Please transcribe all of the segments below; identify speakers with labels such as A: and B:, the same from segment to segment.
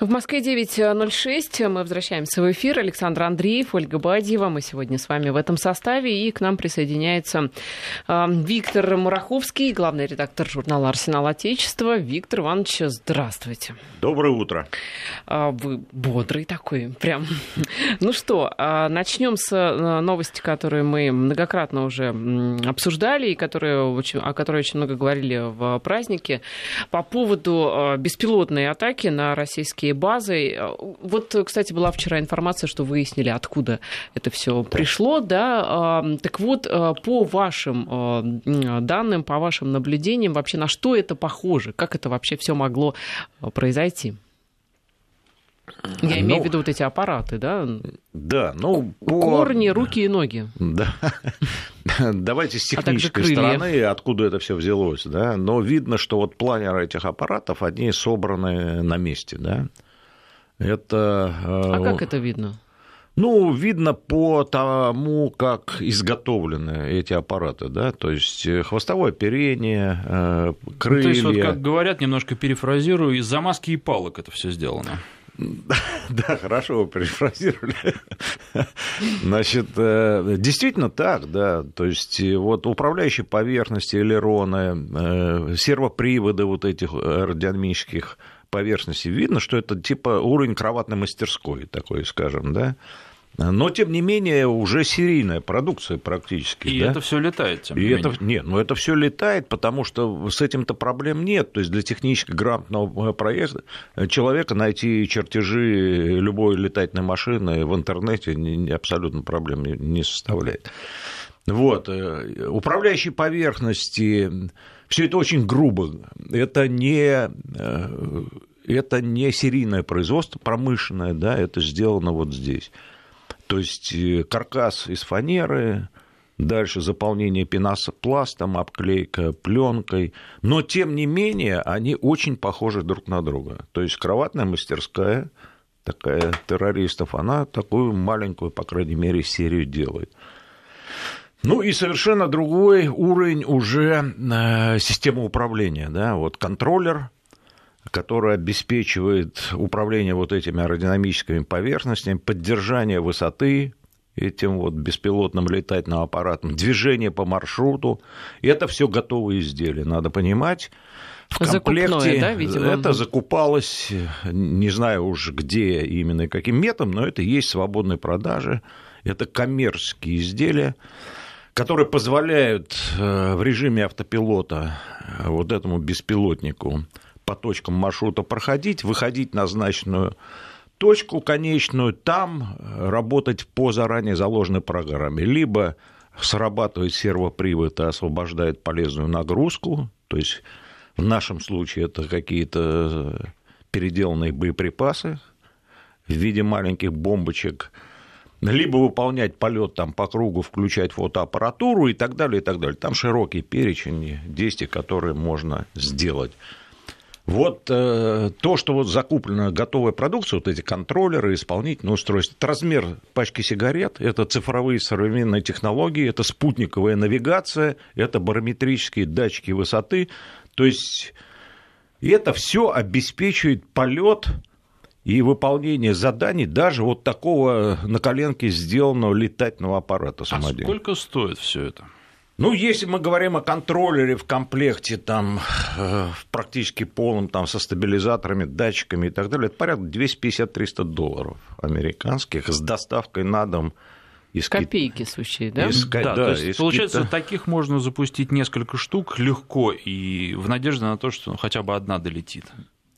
A: В Москве 9.06. Мы возвращаемся в эфир. Александр Андреев, Ольга Бадьева. Мы сегодня с вами в этом составе. И к нам присоединяется э, Виктор Мураховский, главный редактор журнала «Арсенал Отечества». Виктор Иванович, здравствуйте.
B: Доброе утро.
A: Э, вы бодрый такой, прям. ну что, э, начнем с новости, которую мы многократно уже обсуждали и которые, о которой очень много говорили в празднике по поводу беспилотной атаки на российские российские базы. Вот, кстати, была вчера информация, что выяснили, откуда это все пришло, да. Так вот, а, по вашим а, данным, по вашим наблюдениям, вообще на что это похоже? Как это вообще все могло произойти? Я имею ну, в виду вот эти аппараты, да?
B: Да, ну...
A: По... Корни, руки и ноги.
B: Да. Давайте с технической а стороны, откуда это все взялось, да. Но видно, что вот планеры этих аппаратов, они собраны на месте, да. Это...
A: А как это видно?
B: Ну, видно по тому, как изготовлены эти аппараты, да, то есть э, хвостовое оперение, крылья. Ну, то есть, вот,
C: как говорят, немножко перефразирую, из замазки и палок это все сделано.
B: Да, хорошо вы перефразировали. Значит, э, действительно так, да. То есть э, вот управляющие поверхности, элероны, э, сервоприводы вот этих аэродинамических поверхностей, видно, что это типа уровень кроватной мастерской такой, скажем, да. Но, тем не менее, уже серийная продукция практически.
C: И
B: да?
C: это все летает, тем
B: не И менее. Это, нет, ну это все летает, потому что с этим-то проблем нет. То есть для технически грамотного проекта человека найти чертежи любой летательной машины в интернете абсолютно проблем не составляет. Вот. Э, управляющие поверхности, все это очень грубо. Это не э, это не серийное производство, промышленное, да, это сделано вот здесь. То есть э, каркас из фанеры, дальше заполнение пенопластом, обклейка пленкой. Но, тем не менее, они очень похожи друг на друга. То есть кроватная мастерская, такая террористов, она такую маленькую, по крайней мере, серию делает. Ну и совершенно другой уровень уже э, системы управления. Да? Вот контроллер которая обеспечивает управление вот этими аэродинамическими поверхностями, поддержание высоты этим вот беспилотным летательным аппаратом, движение по маршруту. И это все готовые изделия, надо понимать. В комплекте да, видимо? это закупалось, не знаю уж где именно и каким методом, но это есть свободной продажи, это коммерческие изделия которые позволяют э, в режиме автопилота э, вот этому беспилотнику по точкам маршрута проходить, выходить на назначенную точку конечную, там работать по заранее заложенной программе. Либо срабатывает сервопривод и освобождает полезную нагрузку, то есть в нашем случае это какие-то переделанные боеприпасы в виде маленьких бомбочек, либо выполнять полет там по кругу, включать фотоаппаратуру и так далее, и так далее. Там широкий перечень действий, которые можно сделать. Вот э, то, что вот закуплена готовая продукция, вот эти контроллеры, исполнительные устройства, это размер пачки сигарет, это цифровые современные технологии, это спутниковая навигация, это барометрические датчики высоты. То есть это все обеспечивает полет и выполнение заданий даже вот такого на коленке сделанного летательного аппарата
C: самодельного. А сколько стоит все это?
B: Ну, если мы говорим о контроллере в комплекте, там, э, практически полном, там, со стабилизаторами, датчиками и так далее, это порядка 250-300 долларов американских с доставкой на дом
A: из Копейки сущие, да? Из,
C: да, да, то есть, получается, Кита... таких можно запустить несколько штук легко и в надежде на то, что хотя бы одна долетит.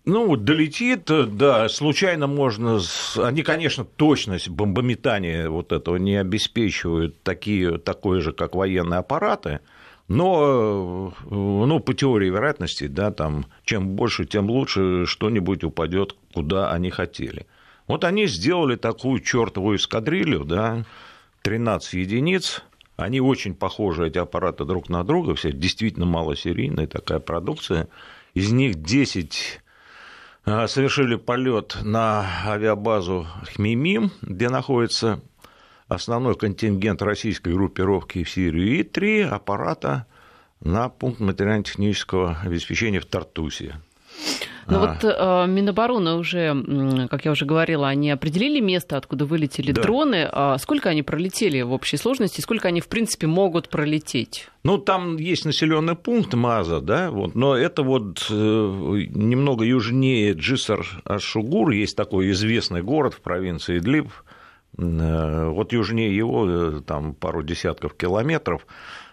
B: Ну, долетит, да, случайно можно... Они, конечно, точность бомбометания вот этого не обеспечивают такие, такое же, как военные аппараты, но ну, по теории вероятности, да, там, чем больше, тем лучше что-нибудь упадет, куда они хотели. Вот они сделали такую чертовую эскадрилью, да, 13 единиц, они очень похожи, эти аппараты, друг на друга, все действительно малосерийная такая продукция, из них 10 Э, совершили полет на авиабазу Хмимим, где находится основной контингент российской группировки в Сирию, и три аппарата на пункт материально-технического обеспечения в Тартусе.
A: Ну а... вот э, Минобороны уже, как я уже говорила, они определили место, откуда вылетели да. дроны. А сколько они пролетели в общей сложности? Сколько они, в принципе, могут пролететь?
B: Ну, там есть населенный пункт Маза, да, вот, но это вот э, немного южнее Джисар Ашугур, есть такой известный город в провинции Идлиб, э, вот южнее его, э, там пару десятков километров,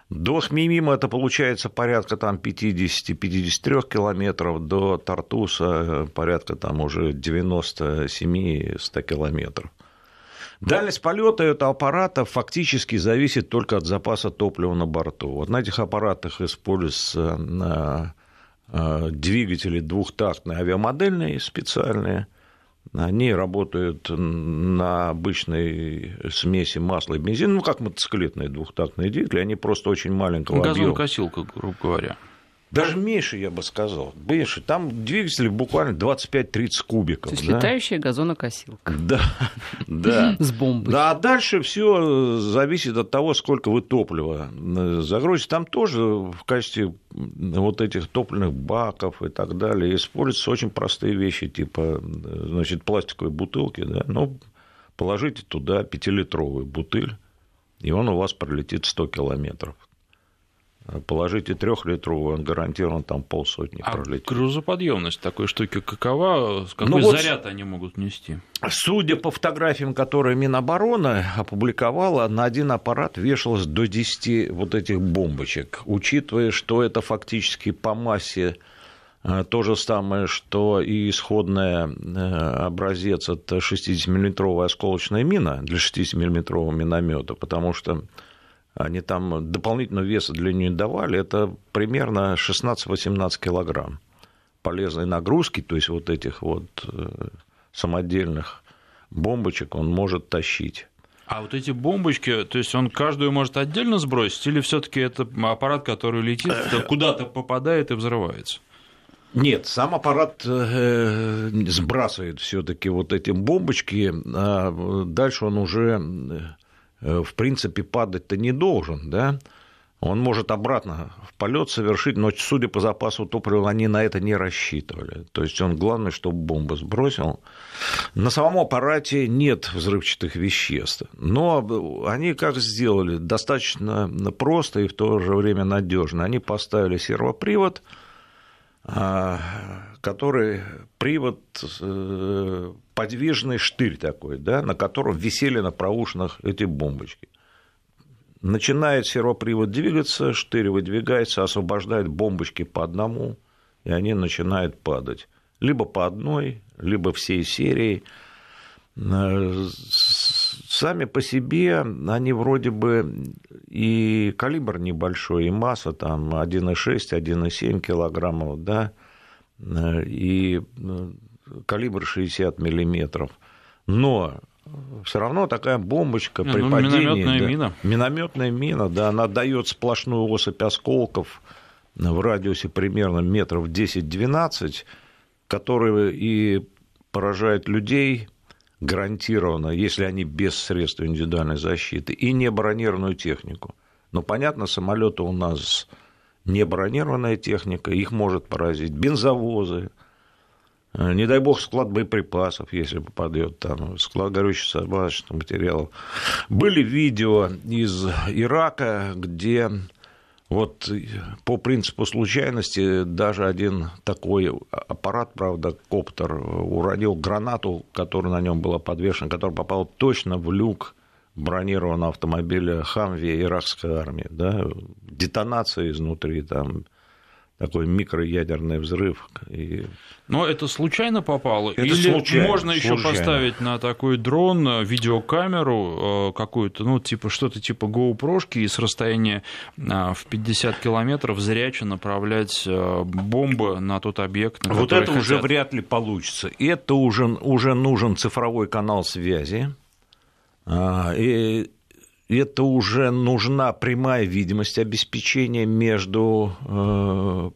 B: до Хмимима это получается порядка там 50-53 километров, до Тартуса порядка там уже 97-100 километров. Дальность полета этого аппарата фактически зависит только от запаса топлива на борту. Вот на этих аппаратах используются на э, двигатели двухтактные авиамодельные специальные – они работают на обычной смеси масла и бензина, ну, как мотоциклетные двухтактные двигатели, они просто очень маленького объема.
C: Газонокосилка, грубо говоря.
B: Даже меньше, я бы сказал. Меньше. Там двигатели буквально 25-30 кубиков.
A: То есть да? летающая газонокосилка.
B: Да, да.
A: С бомбой.
B: Да, а дальше все зависит от того, сколько вы топлива загрузите. Там тоже в качестве вот этих топливных баков и так далее используются очень простые вещи, типа значит, пластиковые бутылки. Да? Ну, положите туда пятилитровую бутыль, и он у вас пролетит 100 километров положите трехлитровую, он гарантирован там полсотни
C: а
B: пролетит.
C: грузоподъемность такой штуки какова? Какой ну, заряд вот, они могут нести?
B: Судя по фотографиям, которые Минобороны опубликовала, на один аппарат вешалось до 10 вот этих бомбочек. Учитывая, что это фактически по массе э, то же самое, что и исходный э, образец, это 60-миллиметровая осколочная мина для 60-миллиметрового миномета, потому что они там дополнительного веса для нее давали, это примерно 16-18 килограмм полезной нагрузки, то есть вот этих вот э, самодельных бомбочек он может тащить.
C: А вот эти бомбочки, то есть он каждую может отдельно сбросить, или все-таки это аппарат, который летит, куда-то попадает и взрывается?
B: Нет, сам аппарат э, сбрасывает все-таки вот эти бомбочки, а дальше он уже Э, в принципе, падать-то не должен, да, он может обратно в полет совершить, но, судя по запасу топлива, они на это не рассчитывали. То есть он главное, чтобы бомбу сбросил. На самом аппарате нет взрывчатых веществ, но они как сделали? Достаточно просто и в то же время надежно. Они поставили сервопривод, а, который привод э, подвижный штырь такой, да, на котором висели на проушинах эти бомбочки. Начинает сервопривод двигаться, штырь выдвигается, освобождает бомбочки по одному, и они начинают падать. Либо по одной, либо всей серией. Э, сами по себе они вроде бы и калибр небольшой, и масса там 1,6, 1,7 килограммов, да, и калибр 60 миллиметров. Но все равно такая бомбочка при
C: ну,
B: падении...
C: Минометная
B: да,
C: мина.
B: Минометная мина, да, она дает сплошную осыпь осколков в радиусе примерно метров 10-12, которые и поражают людей гарантированно, если они без средств индивидуальной защиты, и не бронированную технику. Но, понятно, самолеты у нас не бронированная техника, их может поразить бензовозы, э, не дай бог склад боеприпасов, если попадет там, склад горючих собачных материалов. Были видео из Ирака, где вот по принципу случайности даже один такой аппарат, правда, коптер, уронил гранату, которая на нем была подвешена, которая попала точно в люк бронированного автомобиля Хамви иракской армии. Да? Детонация изнутри, там такой микроядерный взрыв. И...
C: Но это случайно попало?
B: Это
C: Или
B: случайно,
C: можно еще поставить на такой дрон э, видеокамеру э, какую-то, ну, типа что-то типа GoPro, и с расстояния э, в 50 километров зряче направлять бомбы на тот объект, на
B: Вот это
C: хотят.
B: уже вряд ли получится. Это уже, уже нужен цифровой канал связи. А, и это уже нужна прямая видимость обеспечения между э,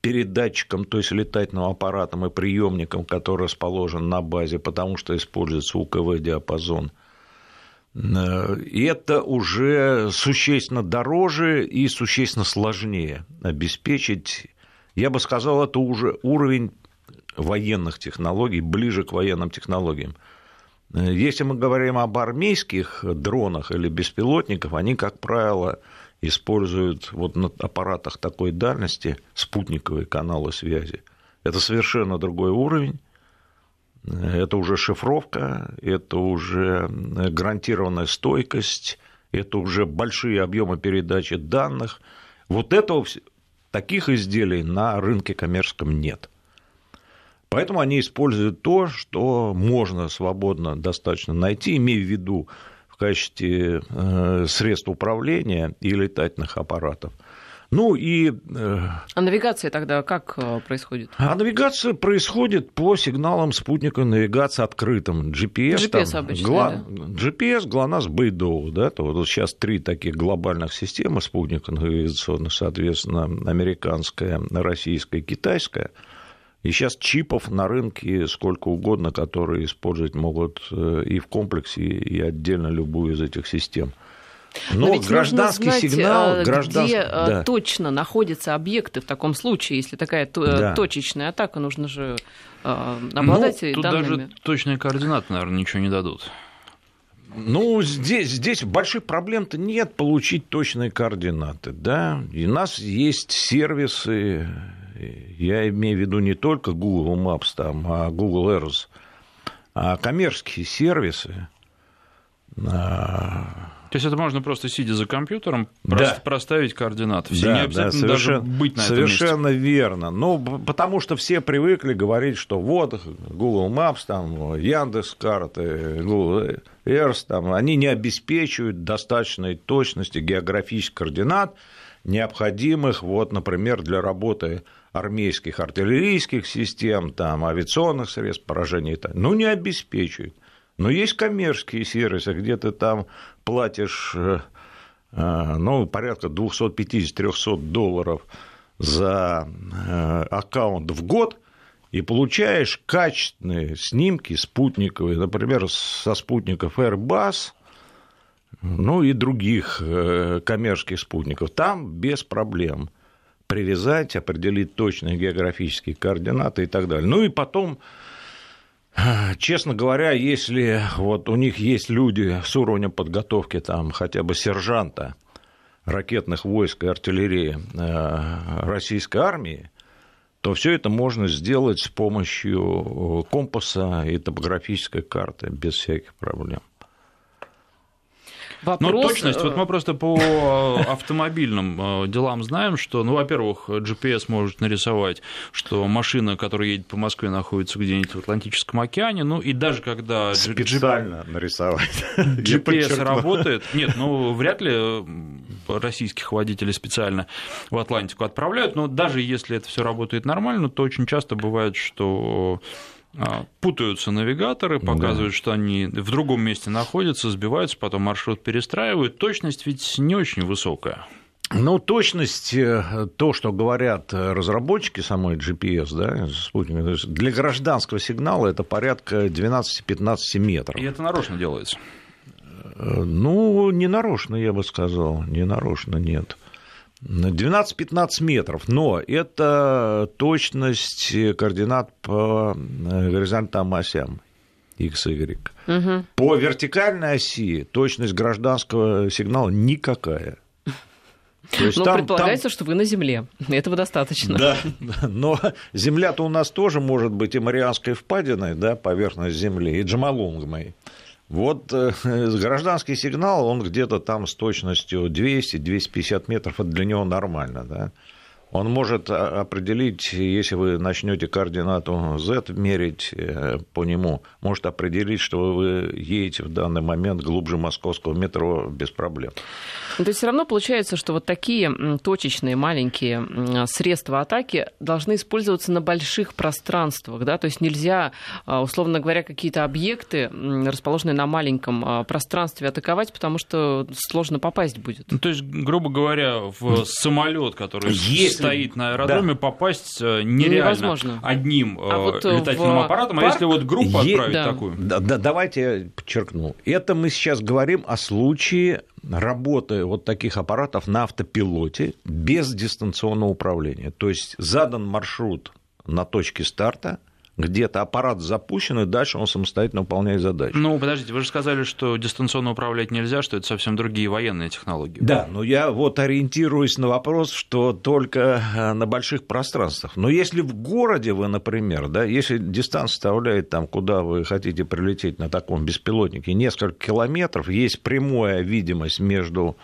B: передатчиком, то есть летательным аппаратом и приемником, который расположен на базе, потому что используется УКВ-диапазон. Э, и это уже существенно дороже и существенно сложнее обеспечить. Я бы сказал, это уже уровень военных технологий, ближе к военным технологиям. Если мы говорим об армейских дронах или беспилотниках, они, как правило, используют вот на аппаратах такой дальности спутниковые каналы связи. Это совершенно другой уровень. Это уже шифровка, это уже гарантированная стойкость, это уже большие объемы передачи данных. Вот этого, таких изделий на рынке коммерческом нет. Поэтому они используют то, что можно свободно достаточно найти, имея в виду в качестве э, средств управления и летательных аппаратов. Ну и...
A: Э, а навигация тогда как э, происходит?
B: А навигация происходит по сигналам спутника навигации открытым. GPS,
A: GPS там, обычно, гла...
B: да? GPS, ГЛОНАСС, Бейдоу. Да, то вот сейчас три таких глобальных системы спутника навигационных, соответственно, американская, российская, китайская – и сейчас чипов на рынке сколько угодно, которые использовать могут э, и в комплексе, и отдельно любую из этих систем.
A: Но, Но гражданский знать, сигнал, гражданский, где э, да. точно находятся объекты в таком случае, если такая э, да. точечная атака, нужно же обладать ну,
C: тут
A: данными.
C: даже точные координаты, наверное, ничего не дадут.
B: Ну, здесь, здесь больших проблем-то нет получить точные координаты, да. И у нас есть сервисы, я имею в виду не только Google Maps, там, а Google Earth, а коммерческие сервисы.
C: А, То есть это можно просто сидя за компьютером да. проставить координаты.
B: Все да, не обязательно да, совершенно, даже быть на этом Совершенно месте. верно. Ну, потому что все привыкли говорить, что вот Google Maps, там, Яндекс карты, Google Earth, там, они не обеспечивают достаточной точности географических координат, необходимых, вот, например, для работы армейских артиллерийских систем, там, авиационных средств поражения, ну, не обеспечивает. Но есть коммерческие сервисы, где ты там платишь э, э, ну, порядка 250-300 долларов за э, аккаунт в год, и получаешь качественные снимки спутниковые, например, со спутников Airbus, ну и других коммерческих спутников. Там без проблем привязать, определить точные географические координаты и так далее. Ну и потом, честно говоря, если вот у них есть люди с уровнем подготовки там хотя бы сержанта ракетных войск и артиллерии э, российской армии, то все это можно сделать с помощью компаса и топографической карты без всяких проблем.
C: Вопрос... Ну, точность, вот э, мы просто по э, автомобильным э, делам знаем, что, ну, во-первых, GPS может нарисовать, что машина, которая едет по Москве, находится где-нибудь в Атлантическом океане, ну, и даже когда...
B: Специально нарисовать.
C: GPS работает, нет, ну, вряд ли российских водителей специально в Атлантику отправляют, но даже если это все работает нормально, то очень часто бывает, что путаются навигаторы, показывают, да. что они в другом месте находятся, сбиваются, потом маршрут перестраивают. Точность ведь не очень высокая.
B: Ну, точность, э, то, что говорят разработчики самой GPS, да, спутника, для гражданского сигнала это порядка 12-15 метров.
C: И это нарочно делается?
B: Э, ну, не нарочно, я бы сказал, не нарочно, нет. 12-15 метров, но это точность координат по э, горизонтальным осям X, Y. Угу. По вертикальной оси точность гражданского сигнала никакая.
A: То есть но там, предполагается, там... что вы на Земле. Этого достаточно.
B: Да, но Земля-то у нас тоже может быть и Марианской впадиной, да, поверхность Земли, и Джамалунгмой. Вот э, гражданский сигнал, он где-то там с точностью 200-250 метров, это для него нормально, да. Он может определить, если вы начнете координату Z мерить э, по нему, может определить, что вы едете в данный момент глубже московского метро без проблем.
A: Ну, то есть все равно получается, что вот такие точечные маленькие средства атаки должны использоваться на больших пространствах, да, то есть нельзя, а, условно говоря, какие-то объекты, расположенные на маленьком а, пространстве, атаковать, потому что сложно попасть будет.
C: Ну, то есть, грубо говоря, в самолет, который Если... стоит на аэродроме, да. попасть э, нереально Невозможно. одним а вот э, летательным аппаратом, парк... а если вот группу е... отправить да. такую?
B: Да, да, давайте я подчеркну. Это мы сейчас говорим о случае работы вот таких аппаратов на автопилоте без дистанционного управления. То есть задан маршрут на точке старта, где-то аппарат запущен, и дальше он самостоятельно выполняет задачи.
C: Ну, подождите, вы же сказали, что дистанционно управлять нельзя, что это совсем другие военные технологии.
B: Да, но я вот ориентируюсь на вопрос, что только э, на больших пространствах. Но если в городе вы, например, да, если дистанция составляет там, куда вы хотите прилететь на таком беспилотнике, несколько километров, есть прямая видимость между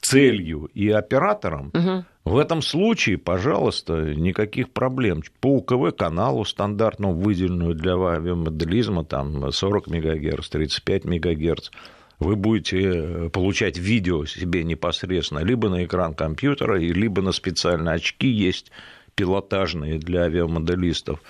B: целью и оператором, угу. В этом случае, пожалуйста, никаких проблем. По УКВ-каналу стандартному, выделенную для авиамоделизма, там 40 МГц, 35 МГц, вы будете э, получать видео себе непосредственно либо на экран компьютера, либо на специальные очки есть пилотажные для авиамоделистов.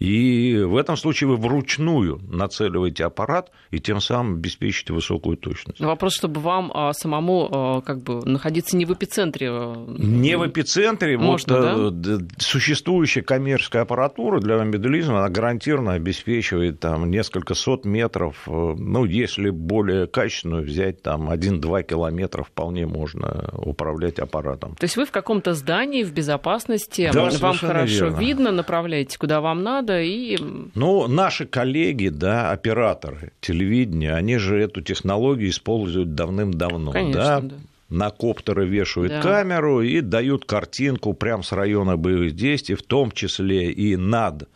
B: И в этом случае вы вручную нацеливаете аппарат и тем самым обеспечите высокую точность.
A: Вопрос, чтобы вам а, самому а, как бы находиться не в эпицентре. А,
B: не в эпицентре. Можно, вот, да? Существующая коммерческая аппаратура для медализма, она гарантированно обеспечивает там несколько сот метров. Ну, если более качественную взять, там 1-2 километра вполне можно управлять аппаратом.
A: То есть вы в каком-то здании в безопасности, да, вам хорошо верно. видно, направляете куда вам надо, года. И...
B: Ну, наши коллеги, да, операторы телевидения, они же эту технологию используют давным-давно.
A: Конечно,
B: да? да на коптеры вешают да. камеру и дают картинку прямо с района боевых действий, в том числе и над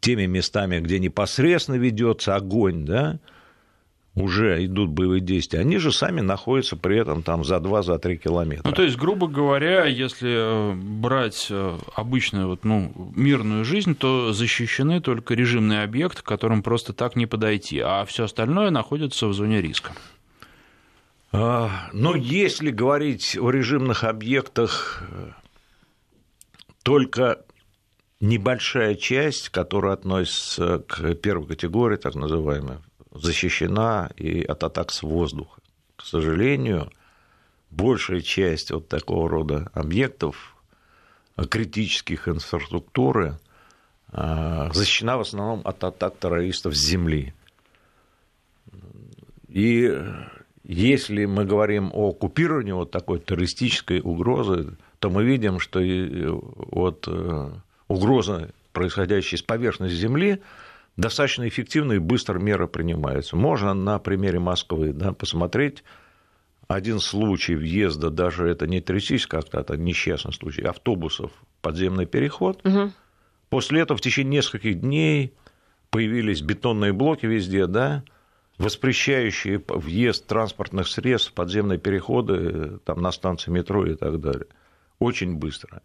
B: теми местами, где непосредственно ведется огонь, да, уже идут боевые действия, они же сами находятся при этом там за 2-3 километра.
C: Ну, то есть, грубо говоря, если э, брать э, обычную вот, ну, мирную жизнь, то защищены только режимные объекты, к которым просто так не подойти, а все остальное находится в зоне риска.
B: А, но если говорить о режимных объектах, только небольшая часть, которая относится к первой категории, так называемой, защищена и от атак с воздуха. К сожалению, большая часть вот такого рода объектов критических инфраструктуры а, защищена в основном от атак террористов с земли. И если мы говорим о оккупировании вот такой террористической угрозы, то мы видим, что вот э, угроза, происходящая с поверхности Земли, достаточно эффективно и быстро меры принимаются. Можно на примере Москвы да, посмотреть один случай въезда, даже это не террористический акт, это несчастный случай, автобусов, подземный переход. Угу. После этого в течение нескольких дней появились бетонные блоки везде, да, воспрещающие въезд транспортных средств, подземные переходы там, на станции метро и так далее. Очень быстро.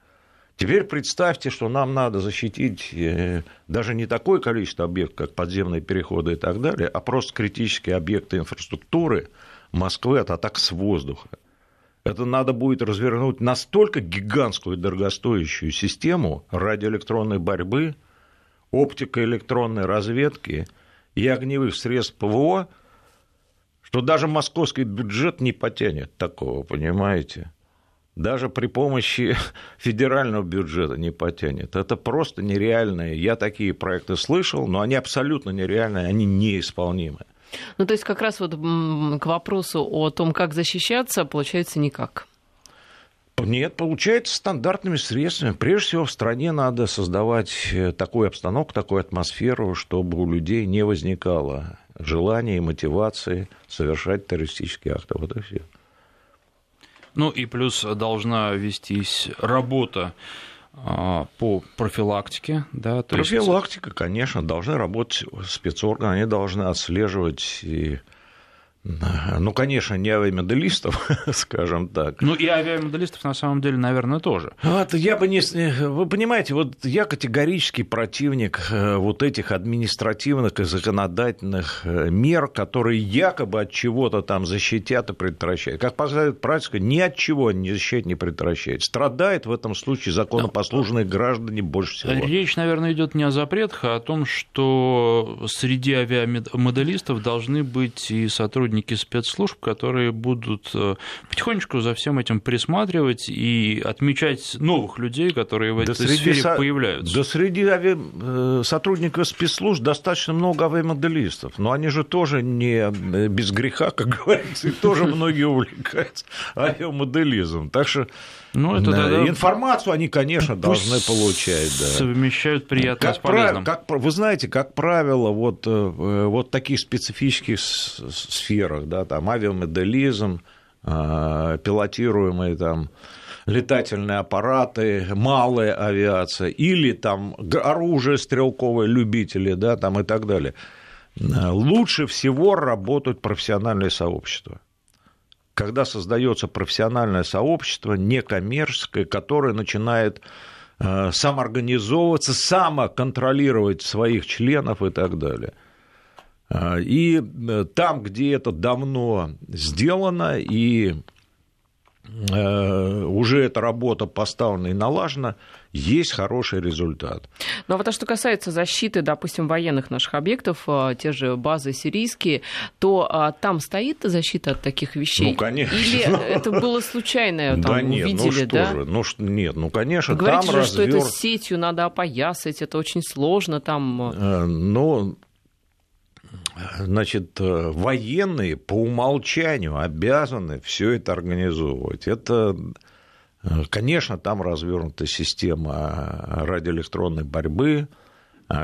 B: Теперь представьте, что нам надо защитить э, даже не такое количество объектов, как подземные переходы и так далее, а просто критические объекты инфраструктуры Москвы от атак с воздуха. Это надо будет развернуть настолько гигантскую дорогостоящую систему радиоэлектронной борьбы, оптико-электронной разведки и огневых средств ПВО, что даже московский бюджет не потянет такого, понимаете? Даже при помощи федерального бюджета не потянет. Это просто нереальные. Я такие проекты слышал, но они абсолютно нереальные, они неисполнимы.
A: Ну, то есть как раз вот к вопросу о том, как защищаться, получается никак.
B: Нет, получается стандартными средствами. Прежде всего, в стране надо создавать э, такую обстановку, такую атмосферу, чтобы у людей не возникало желания и мотивации совершать террористические акты. Вот и все.
C: Ну и плюс должна вестись работа а, по профилактике. Да,
B: то Профилактика, есть... конечно, должны работать спецорганы, они должны отслеживать и ну, конечно, не авиамоделистов, скажем так.
C: Ну, и авиамоделистов, на самом деле, наверное, тоже.
B: Вот, я бы не... Вы понимаете, вот я категорический противник э, вот этих административных и законодательных э, мер, которые якобы от чего-то там защитят и предотвращают. Как показывает практика, ни от чего не защищает, не предотвращает. Страдает в этом случае законопослушные граждане больше всего.
C: Речь, наверное, идет не о запретах, а о том, что среди авиамоделистов должны быть и сотрудники сотрудники спецслужб, которые будут э, потихонечку за всем этим присматривать и отмечать новых людей, которые в да этой сфере со... появляются.
B: Да среди ави... Э, сотрудников спецслужб достаточно много авиамоделистов, но они же тоже не без греха, как говорится, и тоже многие увлекаются авиамоделизмом. Так что ну, это да, да, информацию они, конечно, должны получать. Да.
C: Совмещают приятное
B: как с полезным. Прав... Как, вы знаете, как правило, вот, э, вот таких специфических сферах, да, там авиамоделизм, а, пилотируемые там летательные аппараты, малая авиация или там оружие стрелковое, любители, да, там и так далее. Лучше всего работают профессиональные сообщества когда создается профессиональное сообщество, некоммерческое, которое начинает э, самоорганизовываться, самоконтролировать своих членов и так далее. Э, и э, там, где это давно сделано, и уже эта работа поставлена и налажена, есть хороший результат.
A: Ну а вот а что касается защиты, допустим, военных наших объектов, а, те же базы сирийские, то а, там стоит защита от таких вещей?
B: Ну, конечно.
A: Или это было случайное, там,
B: да нет,
A: увидели, ну
B: что
A: да?
B: Же, ну, нет, ну, конечно,
A: Вы говорите
B: там
A: же,
B: развер...
A: что это сетью надо опоясать, это очень сложно там...
B: Э, ну, значит, э, военные по умолчанию обязаны все это организовывать. Это Конечно, там развернута система радиоэлектронной борьбы,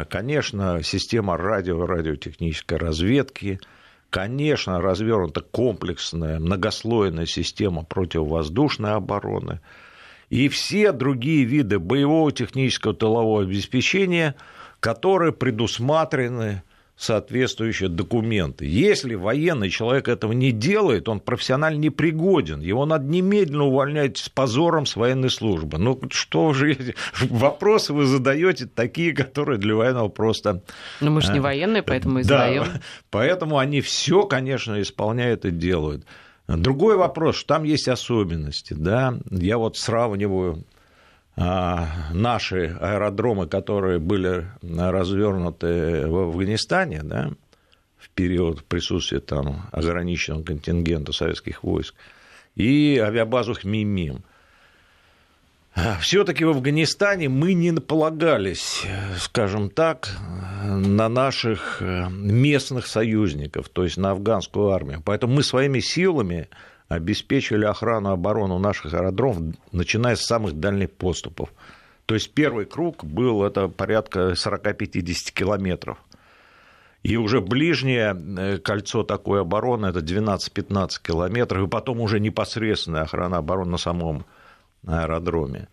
B: конечно, система радио радиотехнической разведки, конечно, развернута комплексная многослойная система противовоздушной обороны и все другие виды боевого технического тылового обеспечения, которые предусмотрены соответствующие документы. Если военный человек этого не делает, он профессионально непригоден. Его надо немедленно увольнять с позором с военной службы. Ну, что же, вопросы вы задаете такие, которые для военного просто...
A: Ну, мы же не а, военные, поэтому и задаем. Да,
B: поэтому они все, конечно, исполняют и делают. Другой вопрос, что там есть особенности, да, я вот сравниваю наши аэродромы, которые были развернуты в Афганистане, да, в период присутствия там ограниченного контингента советских войск, и авиабазу Хмимим. Все-таки в Афганистане мы не полагались, скажем так, на наших местных союзников, то есть на афганскую армию. Поэтому мы своими силами обеспечили охрану оборону наших аэродромов, начиная с самых дальних поступов. То есть первый круг был это порядка 40-50 километров. И уже ближнее э, кольцо такой обороны это 12-15 километров, и потом уже непосредственная охрана обороны на самом аэродроме.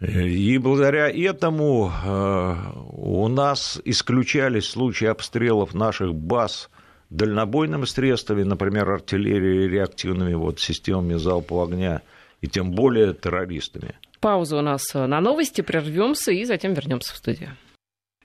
B: И благодаря этому э, у нас исключались случаи обстрелов наших баз дальнобойными средствами, например, артиллерией, реактивными вот, системами залпового огня, и тем более террористами.
A: Пауза у нас на новости, прервемся и затем вернемся в студию.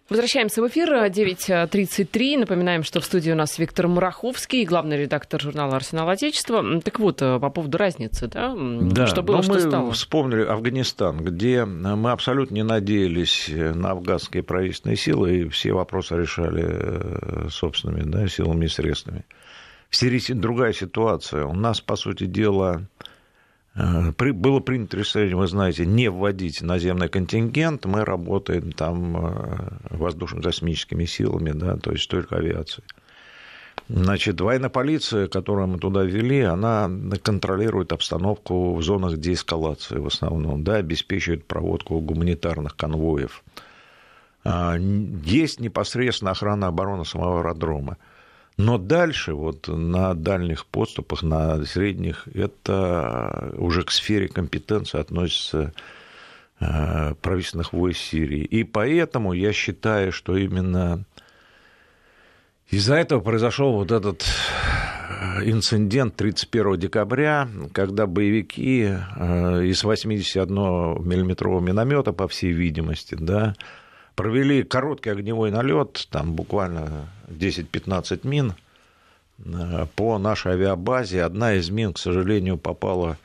A: Возвращаемся в эфир 9.33. Напоминаем, что в студии у нас Виктор Мураховский, главный редактор журнала «Арсенал Отечества». Так вот, э, по поводу разницы, да?
B: Да, что было, что мы стало? вспомнили Афганистан, где мы абсолютно не надеялись на афганские правительственные силы, и все вопросы решали э, собственными да, силами и средствами. В Сирии другая ситуация. У нас, по сути дела, Э, было принято решение, вы знаете, не вводить наземный контингент, мы работаем там э, воздушно-космическими силами, да, то есть только авиацией. Значит, военная полиция, которую мы туда ввели, она контролирует обстановку в зонах деэскалации в основном, да, обеспечивает проводку гуманитарных конвоев. А, есть непосредственно охрана обороны самого аэродрома. Но дальше, вот на дальних подступах, на средних, это уже к сфере компетенции относится э, правительственных войск Сирии. И поэтому я считаю, что именно из-за этого произошел вот этот э, инцидент 31 декабря, когда боевики э, из 81-миллиметрового миномета, по всей видимости, да, провели короткий огневой налет, там буквально 10-15 мин э, по нашей авиабазе. Одна из мин, к сожалению, попала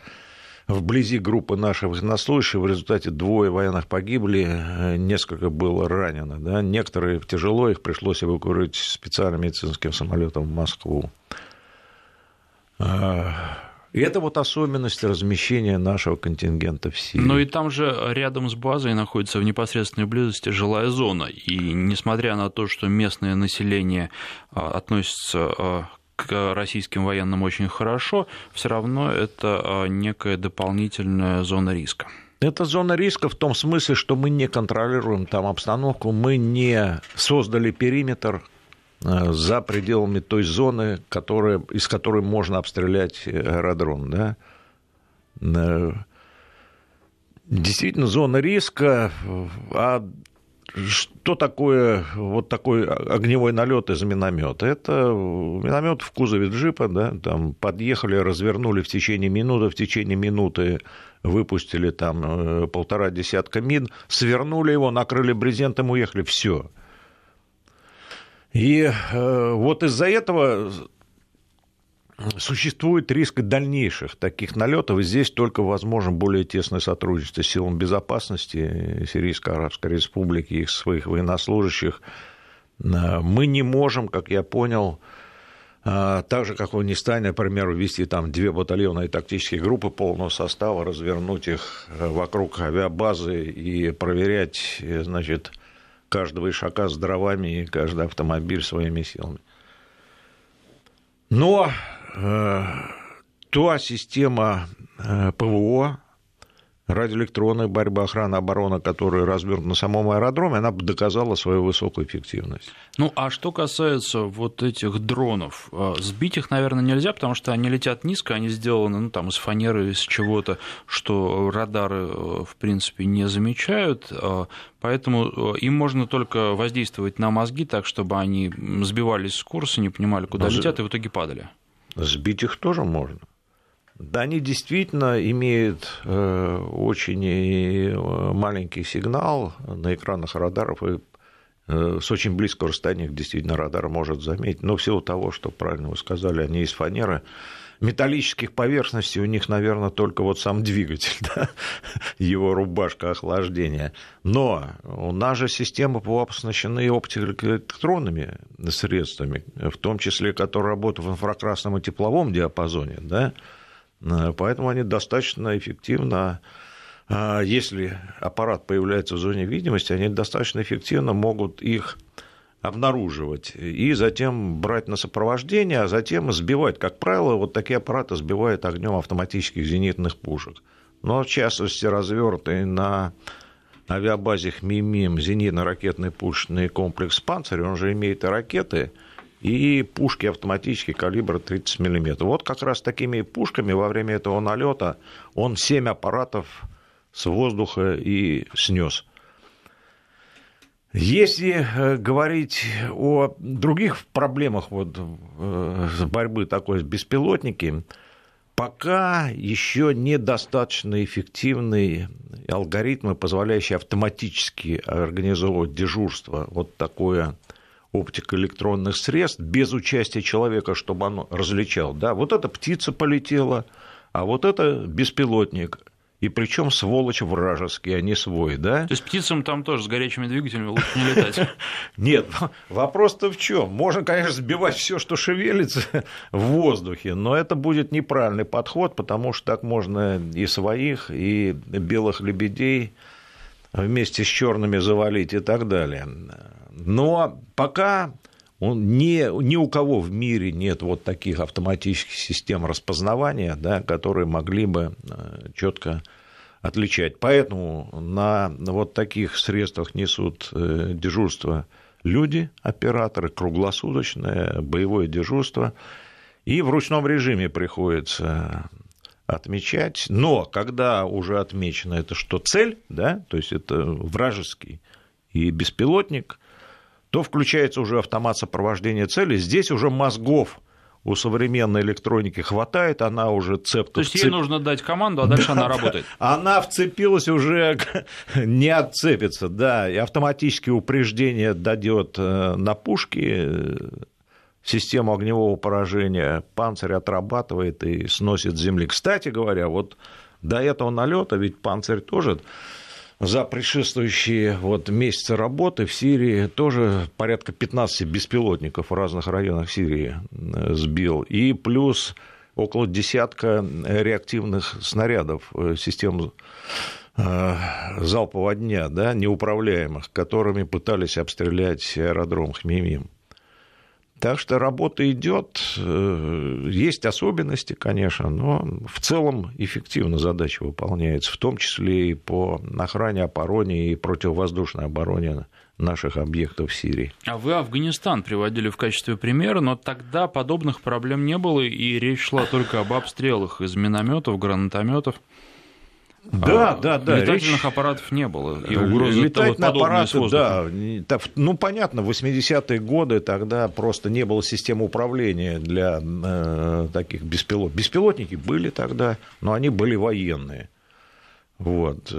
B: вблизи группы наших военнослужащих. В результате двое военных погибли, э, несколько было ранено. Да? Некоторые тяжело, их пришлось эвакуировать специальным медицинским самолетом в Москву. И это вот особенность размещения нашего контингента в Сирии.
C: Но и там же рядом с базой находится в непосредственной близости жилая зона. И несмотря на то, что местное население а, относится а, к российским военным очень хорошо, все равно это а, некая дополнительная зона риска.
B: Это зона риска в том смысле, что мы не контролируем там обстановку, мы не создали периметр за пределами той зоны, которая, из которой можно обстрелять аэродром. Да? Э, действительно, зона риска, а что такое вот такой огневой налет из миномета? Это миномет в кузове джипа, да, там подъехали, развернули в течение минуты, в течение минуты выпустили там э, полтора десятка мин, свернули его, накрыли брезентом, уехали, все. И э, вот из-за этого существует риск дальнейших таких налетов. И здесь только возможно более тесное сотрудничество с силами безопасности Сирийской Арабской Республики, их своих военнослужащих. Э, мы не можем, как я понял, э, так же, как в Афганистане, например, ввести там две батальонные тактические группы полного состава, развернуть их вокруг авиабазы и проверять, значит, каждого ишака с дровами и каждый автомобиль своими силами. Но э, та система э, ПВО, радиоэлектронная борьба, охрана, оборона, которая развернута на самом аэродроме, она доказала свою высокую эффективность.
C: Ну, а что касается вот этих дронов, э, сбить их, наверное, нельзя, потому что они летят низко, они сделаны ну, там, из фанеры, из чего-то, что радары, э, в принципе, не замечают, э, поэтому им можно только воздействовать на мозги так, чтобы они сбивались с курса, не понимали, куда Но летят, и в итоге падали.
B: Сбить их тоже можно. Да, они действительно имеют э, очень э, маленький сигнал на экранах радаров, и э, с очень близкого расстояния действительно радар может заметить. Но в силу того, что, правильно вы сказали, они из фанеры, металлических поверхностей у них, наверное, только вот сам двигатель, да? его рубашка охлаждения. Но у нас же системы ПВО оснащены оптико-электронными средствами, в том числе, которые работают в инфракрасном и тепловом диапазоне, да, поэтому они достаточно эффективно а, если аппарат появляется в зоне видимости, они достаточно эффективно могут их обнаруживать и затем брать на сопровождение, а затем сбивать. Как правило, вот такие аппараты сбивают огнем автоматических зенитных пушек. Но, в частности, развернутый на авиабазе ХМИМИМ зенитно-ракетный пушечный комплекс «Панцирь», он же имеет и ракеты – и пушки автоматические калибра 30 мм. Вот как раз такими пушками во время этого налета он 7 аппаратов с воздуха и снес. Если э, говорить о других проблемах вот, э, борьбы такой с беспилотниками, пока еще недостаточно эффективные алгоритмы, позволяющие автоматически организовывать дежурство, вот такое оптико-электронных средств без участия человека, чтобы оно различал. Да, вот эта птица полетела, а вот это беспилотник. И причем сволочь вражеский, а не свой, да?
C: То есть птицам там тоже с горячими двигателями лучше не летать.
B: Нет, вопрос-то в чем? Можно, конечно, сбивать все, что шевелится в воздухе, но это будет неправильный подход, потому что так можно и своих, и белых лебедей вместе с черными завалить и так далее. Но пока он не, ни у кого в мире нет вот таких автоматических систем распознавания, да, которые могли бы э, четко отличать. Поэтому на вот таких средствах несут э, дежурство люди, операторы, круглосуточное боевое дежурство. И в ручном режиме приходится отмечать. Но когда уже отмечено это, что цель, да, то есть это вражеский и беспилотник, то включается уже автомат сопровождения цели. Здесь уже мозгов у современной электроники хватает, она уже цепко...
C: То есть ей нужно дать команду, а дальше да, она работает.
B: Она вцепилась уже, не отцепится, да, и автоматически упреждение дадет э, на пушки э, систему огневого поражения, панцирь отрабатывает и сносит с земли. Кстати говоря, вот до этого налета ведь панцирь тоже за предшествующие вот месяцы работы в Сирии тоже порядка 15 беспилотников в разных районах Сирии э, сбил. И плюс около десятка реактивных снарядов систем залпового дня, да, неуправляемых, которыми пытались обстрелять аэродром Хмимим. Так что работа идет, э, есть особенности, конечно, но в целом эффективно задача выполняется, в том числе и по охране, обороне и противовоздушной обороне наших объектов в Сирии.
C: А вы Афганистан приводили в качестве примера, но тогда подобных проблем не было, и речь шла только об обстрелах из минометов, гранатометов.
B: Да, а, да, да.
C: Летательных речь... аппаратов не было. И угрозы
B: Летательные аппараты, да. Ну, понятно, в 80-е годы тогда просто не было системы управления для э, таких беспилотников. Беспилотники были тогда, но они были военные. Вот.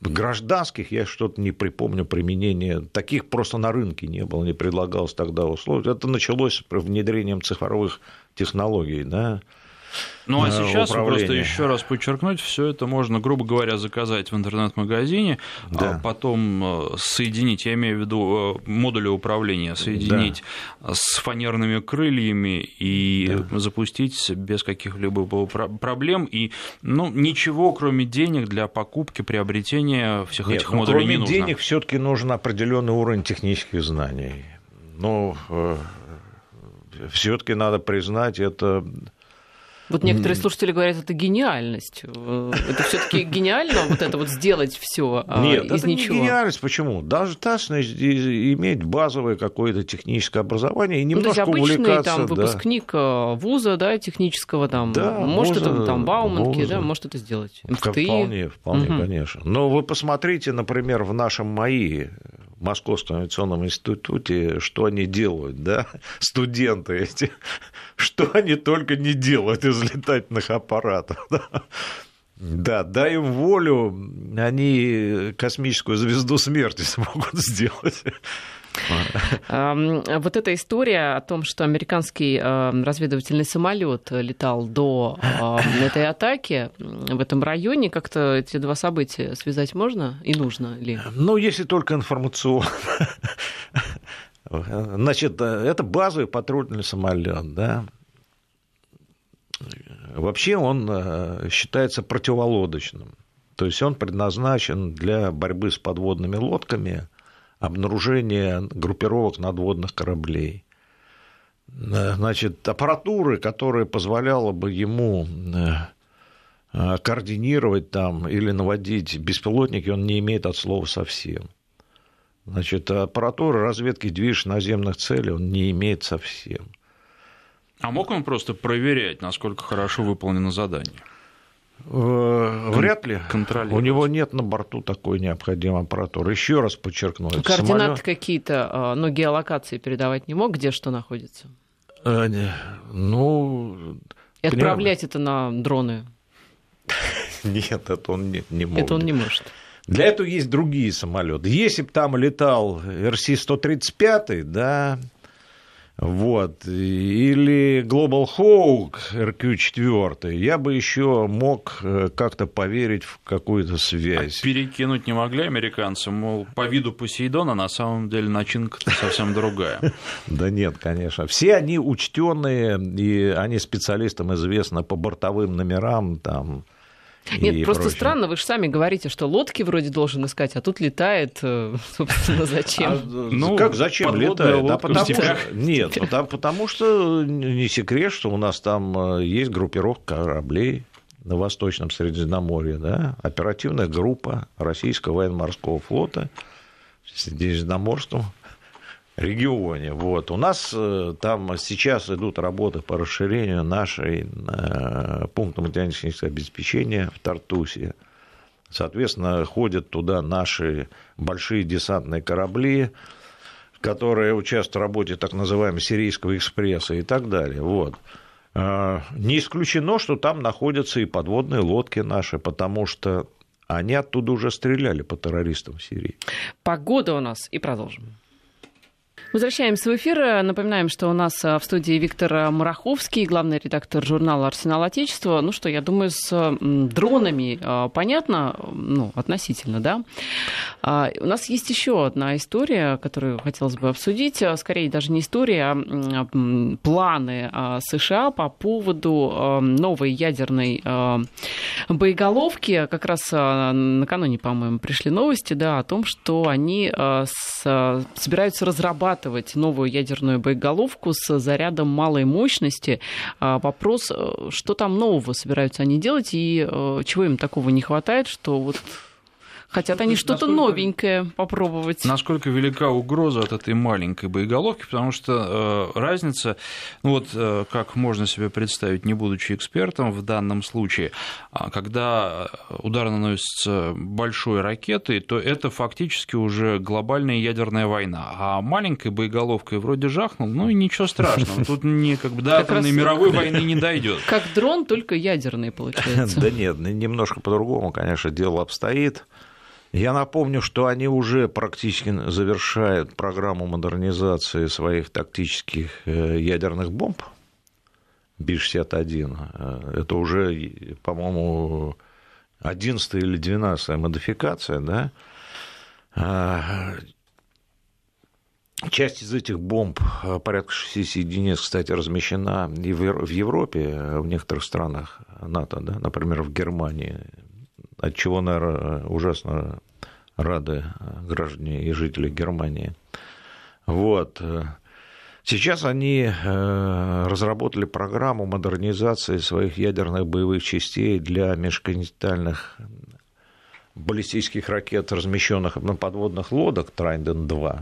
B: Гражданских я что-то не припомню применения. Таких просто на рынке не было, не предлагалось тогда условий. Это началось с внедрением цифровых технологий, да.
C: Ну а сейчас просто еще раз подчеркнуть, все это можно, грубо говоря, заказать в интернет-магазине, а да. а потом э, соединить, я имею в виду э, модули управления, соединить да. с фанерными крыльями и да. запустить без каких-либо проблем. И ну, ничего, кроме денег для покупки, приобретения всех Нет, этих ну, модулей не нужно.
B: Кроме денег все-таки нужен определенный уровень технических знаний. Ну, э, все-таки надо признать, это
A: вот некоторые слушатели говорят, это гениальность. Э, это все-таки гениально вот это вот сделать все
B: а, Нет, из это ничего. Не гениальность. Почему? Даже достаточно иметь базовое какое-то техническое образование и ну, немножко ну, обычный, увлекаться.
A: там выпускник да. вуза, да, технического там, да, может можно, это там Бауманки, вуза. да, может это сделать.
B: МФТИ. Вполне, вполне, угу. конечно. Но вы посмотрите, например, в нашем МАИ Московском авиационном институте, что они делают, да, студенты эти, что они только не делают из летательных аппаратов. Да. Да, дай им волю, они космическую звезду смерти смогут сделать.
A: Вот эта история о том, что американский разведывательный самолет летал до этой атаки в этом районе, как-то эти два события связать можно и нужно ли?
B: Ну, если только информационно. Значит, это базовый патрульный самолет, да. Вообще он э, считается противолодочным. То есть он предназначен для борьбы с подводными лодками, обнаружение группировок надводных кораблей. Значит, аппаратуры, которая позволяла бы ему э, координировать там или наводить беспилотники, он не имеет от слова совсем. Значит, аппаратура разведки движ наземных целей он не имеет совсем.
C: А мог он просто проверять, насколько хорошо выполнено задание?
B: Э, вряд ли. У него нет на борту такой необходимой аппаратуры. Еще раз подчеркну.
A: Координаты самолет... какие-то, а, ну, геолокации передавать не мог, где что находится?
B: Э, ну...
A: И отправлять это на дроны?
B: Нет, это он не, не может.
A: Это он не может.
B: Для этого есть другие самолеты. Если бы там летал RC-135, да, вот, или Global Hawk RQ-4, я бы еще мог э, как-то поверить в какую-то связь.
C: А перекинуть не могли американцы, мол, по виду Посейдона на самом деле начинка совсем другая.
B: Да нет, конечно. Все они учтенные, и они специалистам известны по бортовым номерам, там,
A: нет, просто прочее. странно, вы же сами говорите, что лодки вроде должен искать, а тут летает, э, собственно, зачем? А,
B: ну, как зачем летает? Да, потому, что, нет, потому, потому что не секрет, что у нас там э, есть группировка кораблей на Восточном Средиземноморье, да, оперативная группа Российского военно-морского флота в Средиземноморском регионе. Вот. У нас э, там сейчас идут работы по расширению нашей э, пункта материально-технического обеспечения в Тартусе. Соответственно, ходят туда наши большие десантные корабли, которые участвуют в работе так называемого сирийского экспресса и так далее. Вот. Э, не исключено, что там находятся и подводные лодки наши, потому что они оттуда уже стреляли по террористам в Сирии.
A: Погода у нас и продолжим. Возвращаемся в эфир. Напоминаем, что у нас в студии Виктор Мараховский, главный редактор журнала «Арсенал Отечества». Ну что, я думаю, с дронами а, понятно, ну, относительно, да? А, у нас есть еще одна история, которую хотелось бы обсудить. Скорее, даже не история, а планы США по поводу новой ядерной боеголовки. Как раз накануне, по-моему, пришли новости, да, о том, что они собираются разрабатывать разрабатывать новую ядерную боеголовку с зарядом малой мощности. А, вопрос, э, что там нового собираются они делать и э, чего им такого не хватает, что вот Хотят они что-то новенькое попробовать.
C: Насколько велика угроза от этой маленькой боеголовки, потому что э, разница, ну вот э, как можно себе представить, не будучи экспертом в данном случае, а когда удар наносится большой ракетой, то это фактически уже глобальная ядерная война. А маленькой боеголовкой вроде жахнул, ну и ничего страшного. Тут не как бы до атомной мировой войны не дойдет.
A: Как дрон, только ядерный получается.
B: Да нет, немножко по-другому, конечно, дело обстоит. Я напомню, что они уже практически завершают программу модернизации своих тактических э, ядерных бомб. Би-61. Э, это уже, по-моему, 11 или 12 модификация, да? А, часть из этих бомб, э, порядка 60 единиц, кстати, размещена и в Европе, в некоторых странах НАТО, да? например, в Германии, от чего, наверное, ужасно рады граждане и жители Германии. Вот. Сейчас они э, разработали программу модернизации своих ядерных боевых частей для межконтинентальных баллистических ракет, размещенных на подводных лодок Трайден-2,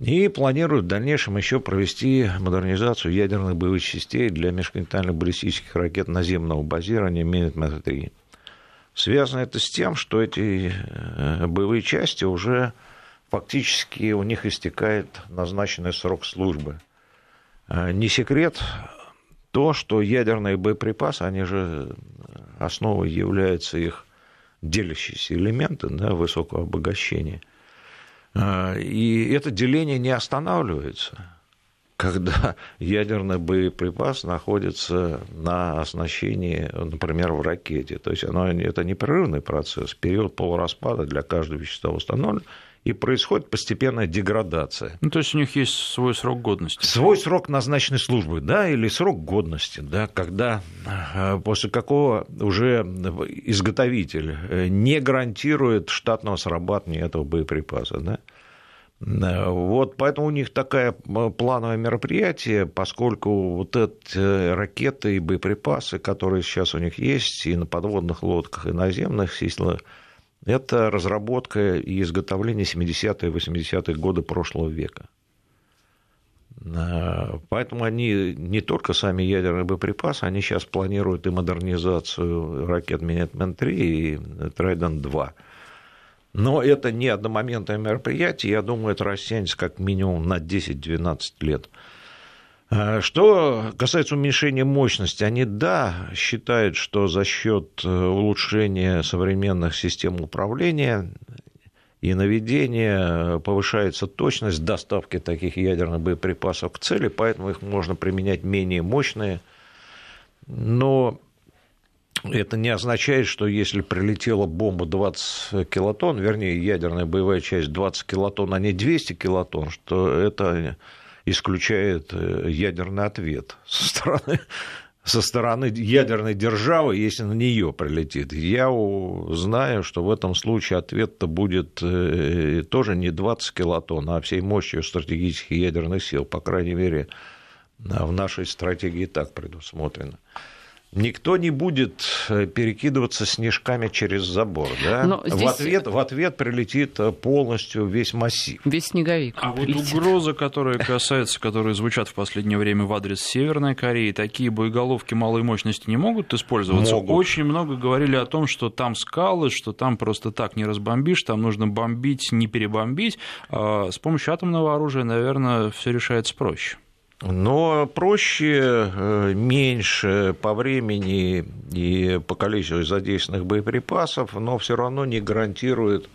B: и планируют в дальнейшем еще провести модернизацию ядерных боевых частей для межконтинентальных баллистических ракет наземного базирования Минитмет-3. Связано это с тем, что эти э, боевые части уже фактически у них истекает назначенный срок службы. Э, не секрет то, что ядерные боеприпасы, они же основой являются их делящиеся элементы да, высокого обогащения. Э, и это деление не останавливается когда ядерный боеприпас находится на оснащении, например, в ракете. То есть оно, это непрерывный процесс. Период полураспада для каждого вещества установлен, и происходит постепенная деградация.
C: Ну, то есть у них есть свой срок годности.
B: Свой срок назначенной службы, да, или срок годности, да, когда э, после какого уже изготовитель э, не гарантирует штатного срабатывания этого боеприпаса, да. Вот поэтому у них такое плановое мероприятие, поскольку вот эти ракеты и боеприпасы, которые сейчас у них есть и на подводных лодках, и наземных силах, это разработка и изготовление 70-е 80-е годы прошлого века. Поэтому они не только сами ядерные боеприпасы, они сейчас планируют и модернизацию ракет Минетмен-3 и Трайден-2. Но это не одномоментное мероприятие, я думаю, это растянется как минимум на 10-12 лет. А, что касается уменьшения мощности, они, да, считают, что за счет э, улучшения современных систем управления и наведения повышается точность доставки таких ядерных боеприпасов к цели, поэтому их можно применять менее мощные. Но это не означает, что если прилетела бомба 20 килотонн, вернее, ядерная боевая часть 20 килотонн, а не 200 килотонн, что это исключает э, ядерный ответ со стороны, со стороны ядерной державы, если на нее прилетит. Я знаю, что в этом случае ответ-то будет э, тоже не 20 килотонн, а всей мощью стратегических ядерных сил. По крайней мере, в нашей стратегии так предусмотрено никто не будет э, перекидываться снежками через забор. Да? здесь... в, ответ, в ответ прилетит э, полностью весь массив.
A: Весь снеговик.
C: А прилетит. вот угрозы, которые касаются, которые звучат в последнее время в адрес Северной Кореи, такие боеголовки малой мощности не могут использоваться?
B: Могут.
C: Очень много говорили о том, что там скалы, что там просто так не разбомбишь, там нужно бомбить, не перебомбить. А с помощью атомного оружия, наверное, все решается проще.
B: Но проще, э, меньше по времени и по количеству задействованных боеприпасов, но все равно не гарантирует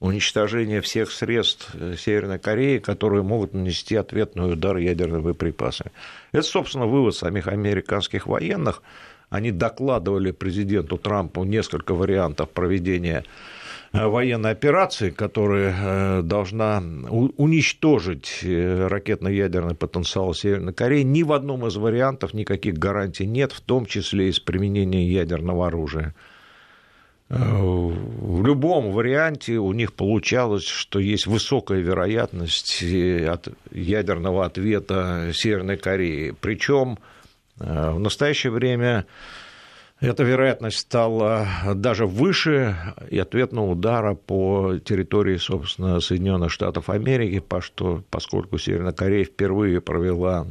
B: уничтожение всех средств э, Северной Кореи, которые могут нанести ответный удар ядерными боеприпасами. Это, собственно, вывод самих американских военных. Они докладывали президенту Трампу несколько вариантов проведения военной операции, которая э, должна уничтожить э, ракетно-ядерный потенциал Северной Кореи, ни в одном из вариантов никаких гарантий нет, в том числе и с применением ядерного оружия. В любом варианте у них получалось, что есть высокая вероятность от ядерного ответа Северной Кореи. Причем в настоящее время эта вероятность стала даже выше и ответного удара по территории, собственно, Соединенных Штатов Америки, по что, поскольку Северная Корея впервые провела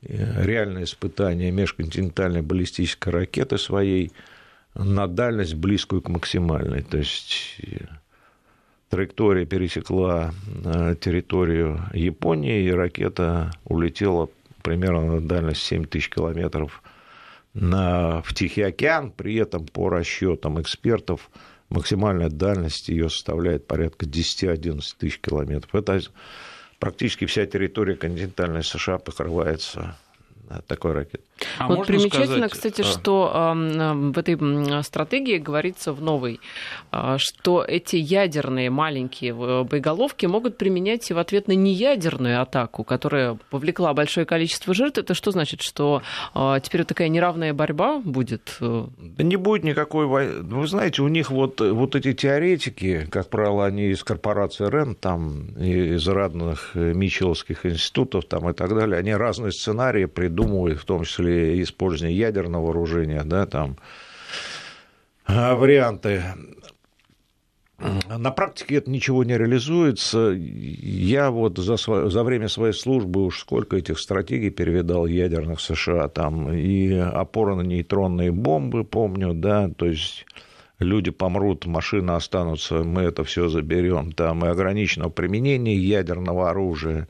B: э, реальное испытание межконтинентальной баллистической ракеты своей на дальность близкую к максимальной. То есть э, траектория пересекла э, территорию Японии, и ракета улетела примерно на дальность 7 тысяч километров в Тихий океан, при этом по расчетам экспертов максимальная дальность ее составляет порядка 10-11 тысяч километров. Это практически вся территория континентальной США покрывается такой ракеты.
A: А вот примечательно, сказать... кстати, а... что э, в этой стратегии говорится в новой, э, что эти ядерные маленькие боеголовки могут применять и в ответ на неядерную атаку, которая повлекла большое количество жертв. Это что значит, что э, теперь такая неравная борьба будет?
B: Да не будет никакой войны. Вы знаете, у них вот, вот эти теоретики, как правило, они из корпорации РЕН, там, из разных Мичеловских институтов там, и так далее, они разные сценарии придумывают, в том числе использование ядерного вооружения, да, там а, варианты. На практике это ничего не реализуется. Я вот за, свое, за время своей службы уж сколько этих стратегий перевидал ядерных США. Там и опора на нейтронные бомбы, помню, да, то есть люди помрут, машины останутся, мы это все заберем. Там и ограниченного применения ядерного оружия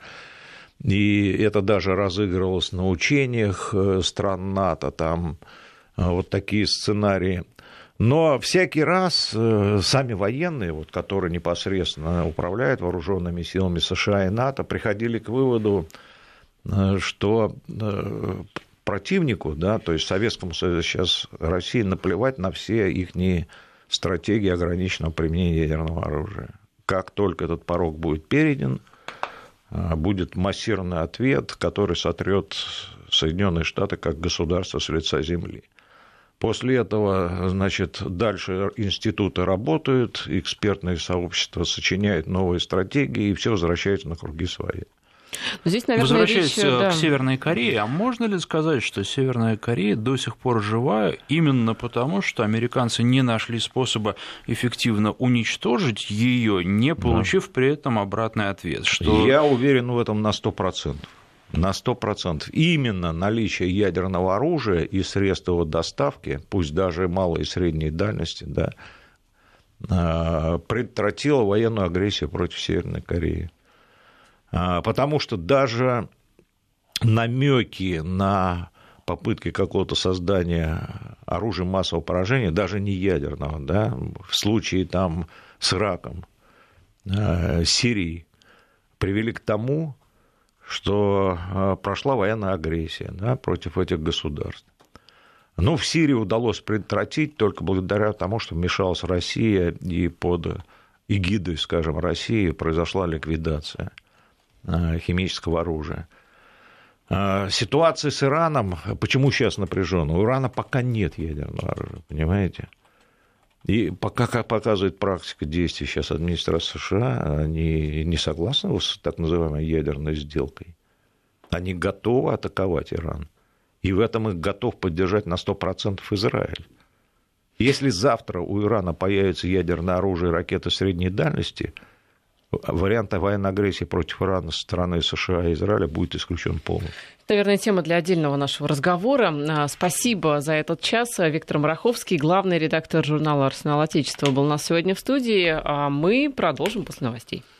B: и это даже разыгрывалось на учениях э, стран НАТО, там э, вот такие сценарии. Но всякий раз э, сами военные, вот, которые непосредственно управляют вооруженными силами США и НАТО, приходили к выводу, что противнику, да, то есть Советскому Союзу сейчас России наплевать на все их стратегии ограниченного применения ядерного оружия. Как только этот порог будет перейден – а, будет массированный ответ, который сотрет Соединенные Штаты как государство с лица земли. После этого, значит, дальше институты работают, экспертное сообщество сочиняет новые стратегии, и все возвращается на круги свои.
C: Здесь, наверное, Возвращаясь речь, да. к Северной Корее, а можно ли сказать, что Северная Корея до сих пор жива именно потому, что американцы не нашли способа эффективно уничтожить ее, не получив да. при этом обратный ответ?
B: Что... Я уверен в этом на 100%. На 100%. Именно наличие ядерного оружия и средств его доставки, пусть даже малой и средней дальности, да, а, предотвратило военную агрессию против Северной Кореи. А, потому что даже намеки на попытки какого-то создания оружия массового поражения, даже не ядерного, да, в случае там с Ираком, э, Сирии, привели к тому, что э, прошла военная агрессия да, против этих государств. Но в Сирии удалось предотвратить только благодаря тому, что вмешалась Россия, и под эгидой, скажем, России произошла ликвидация – химического оружия. Э, ситуация с Ираном, почему сейчас напряженная? У Ирана пока нет ядерного оружия, понимаете? И пока, как показывает практика действий сейчас администрации США, они не согласны с так называемой ядерной сделкой. Они готовы атаковать Иран. И в этом их готов поддержать на 100% Израиль. Если завтра у Ирана появится ядерное оружие и ракеты средней дальности – варианта военной агрессии против Ирана со стороны США и Израиля будет исключен полностью.
A: Наверное, тема для отдельного нашего разговора. А, спасибо за этот час. Виктор Мараховский, главный редактор журнала «Арсенал Отечества» был у нас сегодня в студии. А мы продолжим после новостей.